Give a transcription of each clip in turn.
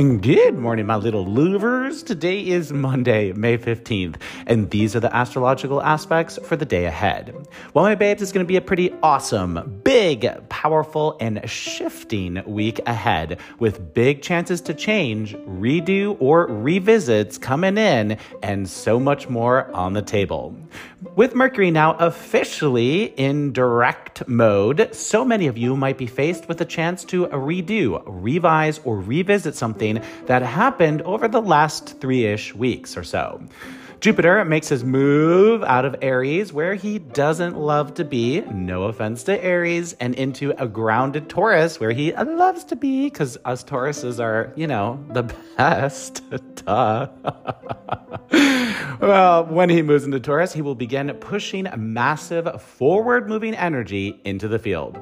Good morning, my little louvers. Today is Monday, May 15th, and these are the astrological aspects for the day ahead. Well, my babes, it's going to be a pretty awesome, big, powerful, and shifting week ahead with big chances to change, redo, or revisits coming in, and so much more on the table. With Mercury now officially in direct mode, so many of you might be faced with a chance to redo, revise, or revisit something that happened over the last three ish weeks or so. Jupiter makes his move out of Aries, where he doesn't love to be, no offense to Aries, and into a grounded Taurus, where he loves to be, because us Tauruses are, you know, the best. Duh. well, when he moves into Taurus, he will begin pushing massive forward moving energy into the field.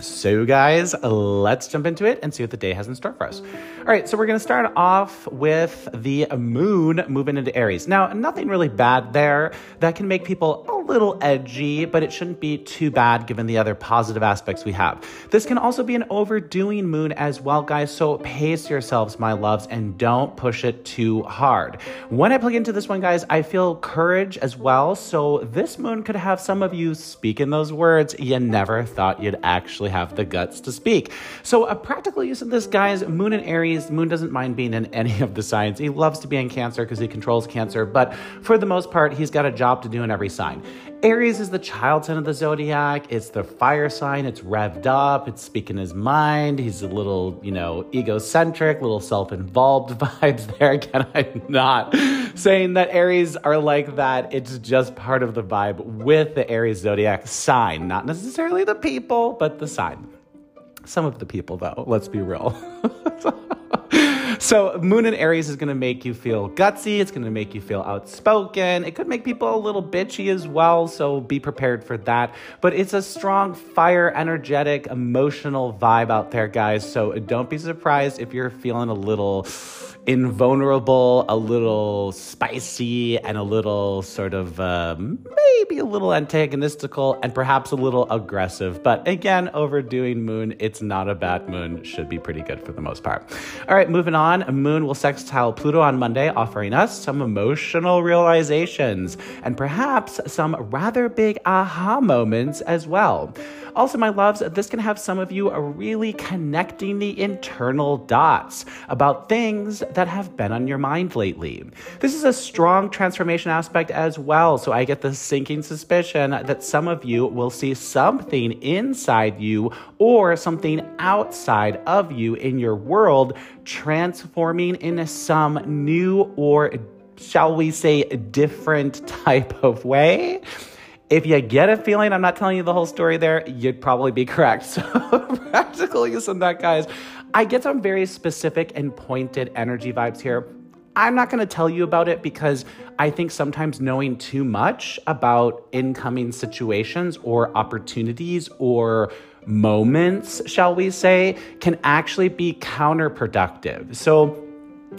So, guys, let's jump into it and see what the day has in store for us. All right, so we're going to start off with the moon moving into Aries. Now, nothing really bad there. That can make people little edgy, but it shouldn't be too bad given the other positive aspects we have. This can also be an overdoing moon as well, guys. So, pace yourselves, my loves, and don't push it too hard. When I plug into this one, guys, I feel courage as well. So, this moon could have some of you speaking those words you never thought you'd actually actually have the guts to speak. So, a practical use of this, guys, Moon in Aries, Moon doesn't mind being in any of the signs. He loves to be in Cancer because he controls Cancer, but for the most part, he's got a job to do in every sign. Aries is the child sign of the zodiac. It's the fire sign. It's revved up. It's speaking his mind. He's a little, you know, egocentric, little self involved vibes there. Again, I'm not saying that Aries are like that. It's just part of the vibe with the Aries zodiac sign. Not necessarily the people, but the sign. Some of the people, though, let's be real. so, Moon in Aries is going to make you feel gutsy. It's going to make you feel outspoken. It could make people a little bitchy as well. So, be prepared for that. But it's a strong, fire, energetic, emotional vibe out there, guys. So, don't be surprised if you're feeling a little invulnerable, a little spicy, and a little sort of uh, maybe a little antagonistical and perhaps a little aggressive. But again, overdoing Moon, it's not a bad moon, should be pretty good for the most part. All right, moving on. Moon will sextile Pluto on Monday, offering us some emotional realizations and perhaps some rather big aha moments as well. Also, my loves, this can have some of you really connecting the internal dots about things that have been on your mind lately. This is a strong transformation aspect as well, so I get the sinking suspicion that some of you will see something inside you or something outside of you in your world transforming in some new or shall we say different type of way. If you get a feeling I'm not telling you the whole story there, you'd probably be correct. So, practical use of that, guys. I get some very specific and pointed energy vibes here. I'm not going to tell you about it because I think sometimes knowing too much about incoming situations or opportunities or moments, shall we say, can actually be counterproductive. So,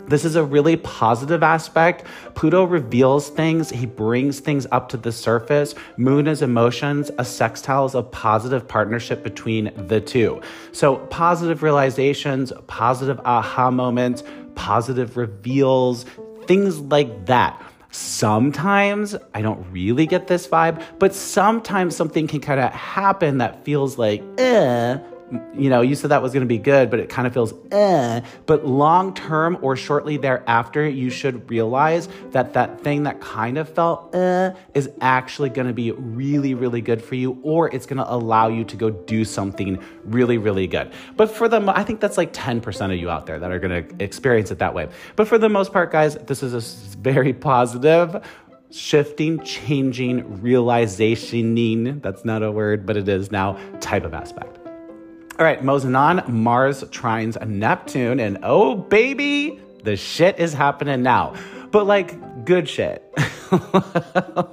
this is a really positive aspect. Pluto reveals things, he brings things up to the surface. Moon is emotions, a sextile is a positive partnership between the two. So, positive realizations, positive aha moments, positive reveals, things like that. Sometimes I don't really get this vibe, but sometimes something can kind of happen that feels like, eh, you know, you said that was going to be good, but it kind of feels eh. But long term or shortly thereafter, you should realize that that thing that kind of felt eh is actually going to be really, really good for you, or it's going to allow you to go do something really, really good. But for the, I think that's like 10% of you out there that are going to experience it that way. But for the most part, guys, this is a very positive shifting, changing, realizationing, that's not a word, but it is now, type of aspect. All right, Mosanon, Mars trines Neptune, and oh baby, the shit is happening now. But like good shit.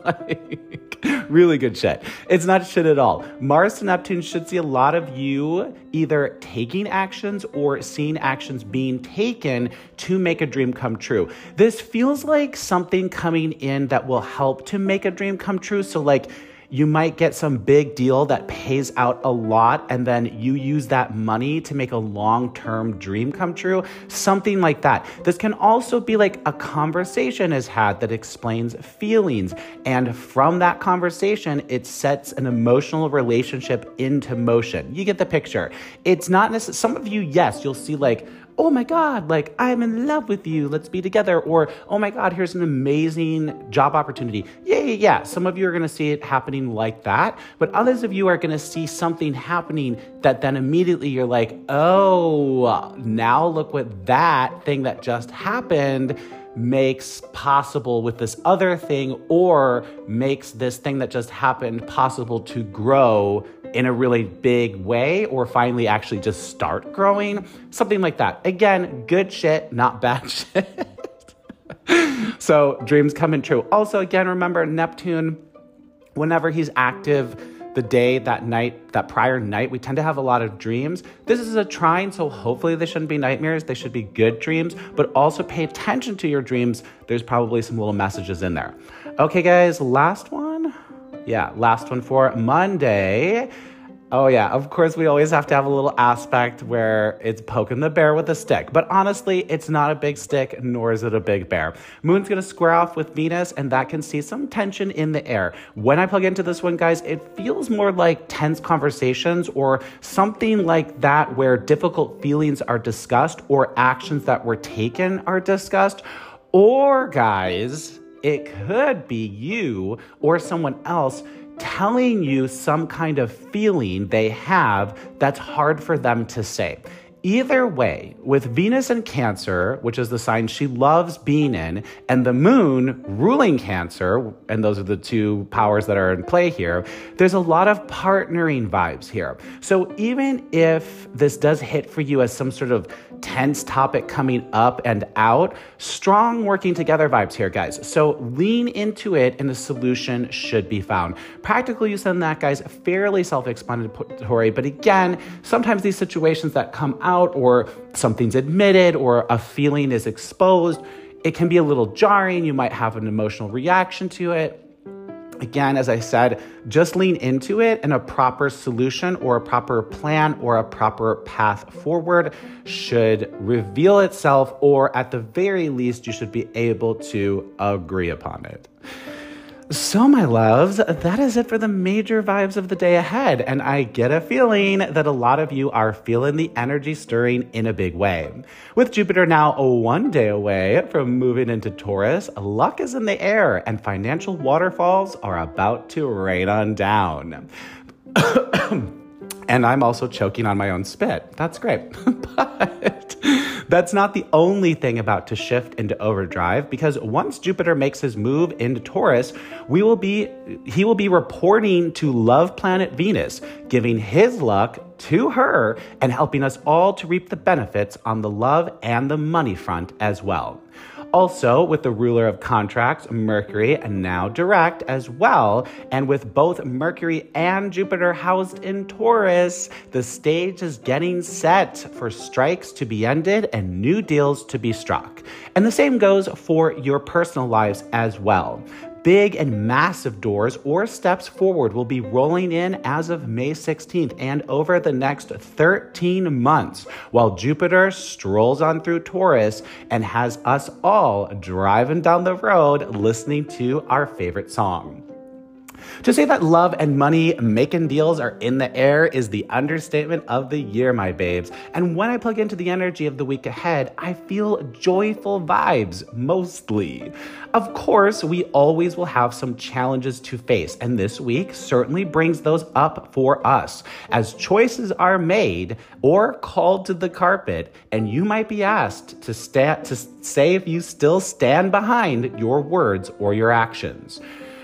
like, really good shit. It's not shit at all. Mars to Neptune should see a lot of you either taking actions or seeing actions being taken to make a dream come true. This feels like something coming in that will help to make a dream come true. So, like, You might get some big deal that pays out a lot, and then you use that money to make a long term dream come true. Something like that. This can also be like a conversation is had that explains feelings. And from that conversation, it sets an emotional relationship into motion. You get the picture. It's not necessarily, some of you, yes, you'll see like, oh my God, like I'm in love with you, let's be together. Or, oh my God, here's an amazing job opportunity. Yeah, yeah, yeah. Some of you are gonna see it happening like that, but others of you are gonna see something happening that then immediately you're like, oh, now look what that thing that just happened makes possible with this other thing or makes this thing that just happened possible to grow in a really big way or finally actually just start growing. Something like that. Again, good shit, not bad shit. so dreams coming true. Also, again, remember Neptune, whenever he's active, the day, that night, that prior night, we tend to have a lot of dreams. This is a trine, so hopefully they shouldn't be nightmares. They should be good dreams, but also pay attention to your dreams. There's probably some little messages in there. Okay, guys, last one. Yeah, last one for Monday. Oh, yeah, of course, we always have to have a little aspect where it's poking the bear with a stick. But honestly, it's not a big stick, nor is it a big bear. Moon's gonna square off with Venus, and that can see some tension in the air. When I plug into this one, guys, it feels more like tense conversations or something like that where difficult feelings are discussed or actions that were taken are discussed. Or, guys, it could be you or someone else telling you some kind of feeling they have that's hard for them to say. Either way, with Venus in Cancer, which is the sign she loves being in, and the moon ruling Cancer, and those are the two powers that are in play here, there's a lot of partnering vibes here. So even if this does hit for you as some sort of tense topic coming up and out, strong working together vibes here, guys. So lean into it and a solution should be found. Practical use on that, guys, fairly self explanatory, but again, sometimes these situations that come out out or something's admitted or a feeling is exposed, it can be a little jarring. You might have an emotional reaction to it. Again, as I said, just lean into it and a proper solution or a proper plan or a proper path forward should reveal itself, or at the very least, you should be able to agree upon it. So, my loves, that is it for the major vibes of the day ahead. And I get a feeling that a lot of you are feeling the energy stirring in a big way. With Jupiter now one day away from moving into Taurus, luck is in the air and financial waterfalls are about to rain on down. and I'm also choking on my own spit. That's great. but that's not the only thing about to shift into overdrive because once Jupiter makes his move into Taurus, we will be he will be reporting to love planet Venus, giving his luck to her and helping us all to reap the benefits on the love and the money front as well. Also, with the ruler of contracts, Mercury, and now direct as well, and with both Mercury and Jupiter housed in Taurus, the stage is getting set for strikes to be ended and new deals to be struck. And the same goes for your personal lives as well. Big and massive doors or steps forward will be rolling in as of May 16th and over the next 13 months, while Jupiter strolls on through Taurus and has us all driving down the road listening to our favorite song. To say that love and money making deals are in the air is the understatement of the year, my babes. And when I plug into the energy of the week ahead, I feel joyful vibes mostly. Of course, we always will have some challenges to face, and this week certainly brings those up for us as choices are made or called to the carpet, and you might be asked to, sta- to say if you still stand behind your words or your actions.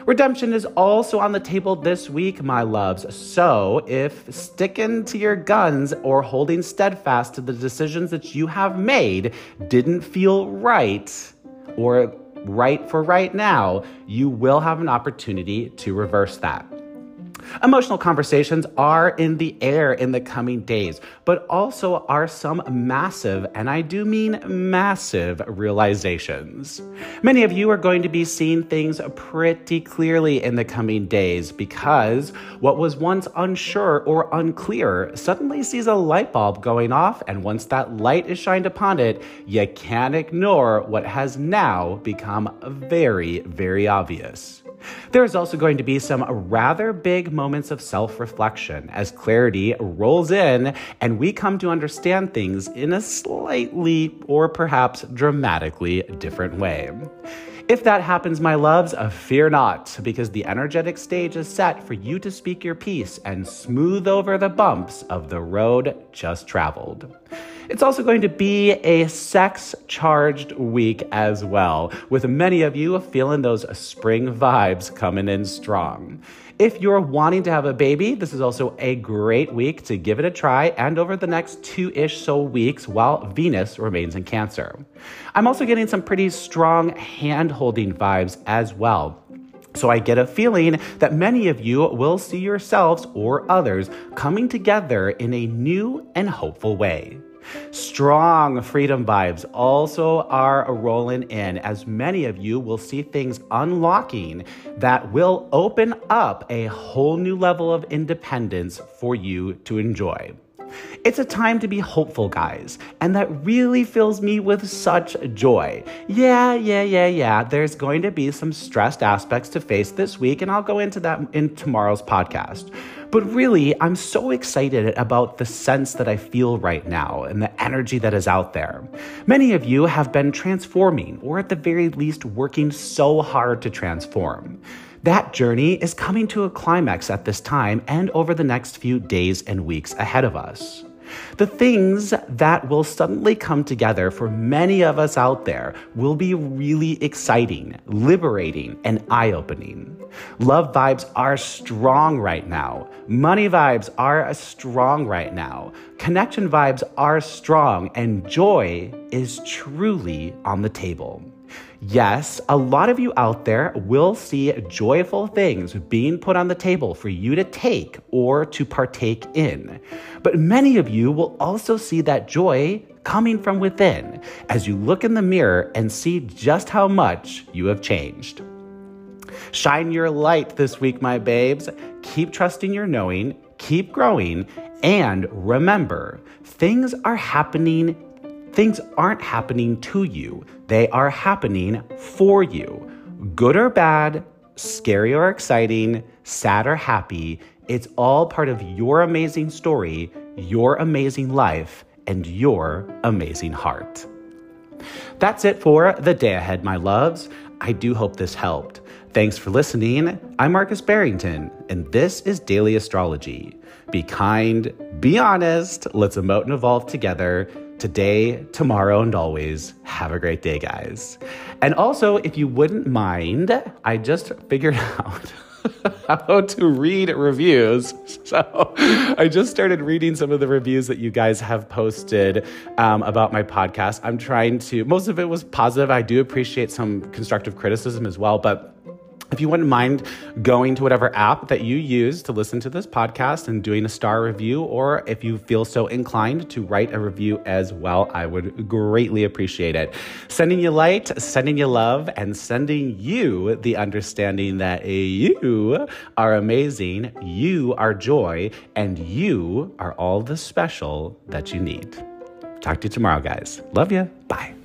Redemption is also on the table this week, my loves. So, if sticking to your guns or holding steadfast to the decisions that you have made didn't feel right or right for right now, you will have an opportunity to reverse that. Emotional conversations are in the air in the coming days, but also are some massive, and I do mean massive, realizations. Many of you are going to be seeing things pretty clearly in the coming days because what was once unsure or unclear suddenly sees a light bulb going off, and once that light is shined upon it, you can't ignore what has now become very, very obvious. There is also going to be some rather big moments of self reflection as clarity rolls in and we come to understand things in a slightly or perhaps dramatically different way. If that happens, my loves, fear not, because the energetic stage is set for you to speak your piece and smooth over the bumps of the road just traveled. It's also going to be a sex charged week as well, with many of you feeling those spring vibes coming in strong. If you're wanting to have a baby, this is also a great week to give it a try and over the next two ish so weeks while Venus remains in Cancer. I'm also getting some pretty strong hand holding vibes as well. So I get a feeling that many of you will see yourselves or others coming together in a new and hopeful way. Strong freedom vibes also are rolling in, as many of you will see things unlocking that will open up a whole new level of independence for you to enjoy. It's a time to be hopeful, guys, and that really fills me with such joy. Yeah, yeah, yeah, yeah. There's going to be some stressed aspects to face this week, and I'll go into that in tomorrow's podcast. But really, I'm so excited about the sense that I feel right now and the energy that is out there. Many of you have been transforming, or at the very least, working so hard to transform. That journey is coming to a climax at this time and over the next few days and weeks ahead of us. The things that will suddenly come together for many of us out there will be really exciting, liberating, and eye opening. Love vibes are strong right now. Money vibes are strong right now. Connection vibes are strong, and joy is truly on the table. Yes, a lot of you out there will see joyful things being put on the table for you to take or to partake in. But many of you will also see that joy coming from within as you look in the mirror and see just how much you have changed. Shine your light this week, my babes. Keep trusting your knowing, keep growing, and remember things are happening Things aren't happening to you, they are happening for you. Good or bad, scary or exciting, sad or happy, it's all part of your amazing story, your amazing life, and your amazing heart. That's it for the day ahead, my loves. I do hope this helped. Thanks for listening. I'm Marcus Barrington, and this is Daily Astrology. Be kind, be honest, let's emote and evolve together today, tomorrow, and always. Have a great day, guys. And also, if you wouldn't mind, I just figured out. how to read reviews. So I just started reading some of the reviews that you guys have posted um, about my podcast. I'm trying to, most of it was positive. I do appreciate some constructive criticism as well, but if you wouldn't mind going to whatever app that you use to listen to this podcast and doing a star review, or if you feel so inclined to write a review as well, I would greatly appreciate it. Sending you light, sending you love, and sending you the understanding that you are amazing, you are joy, and you are all the special that you need. Talk to you tomorrow, guys. Love you. Bye.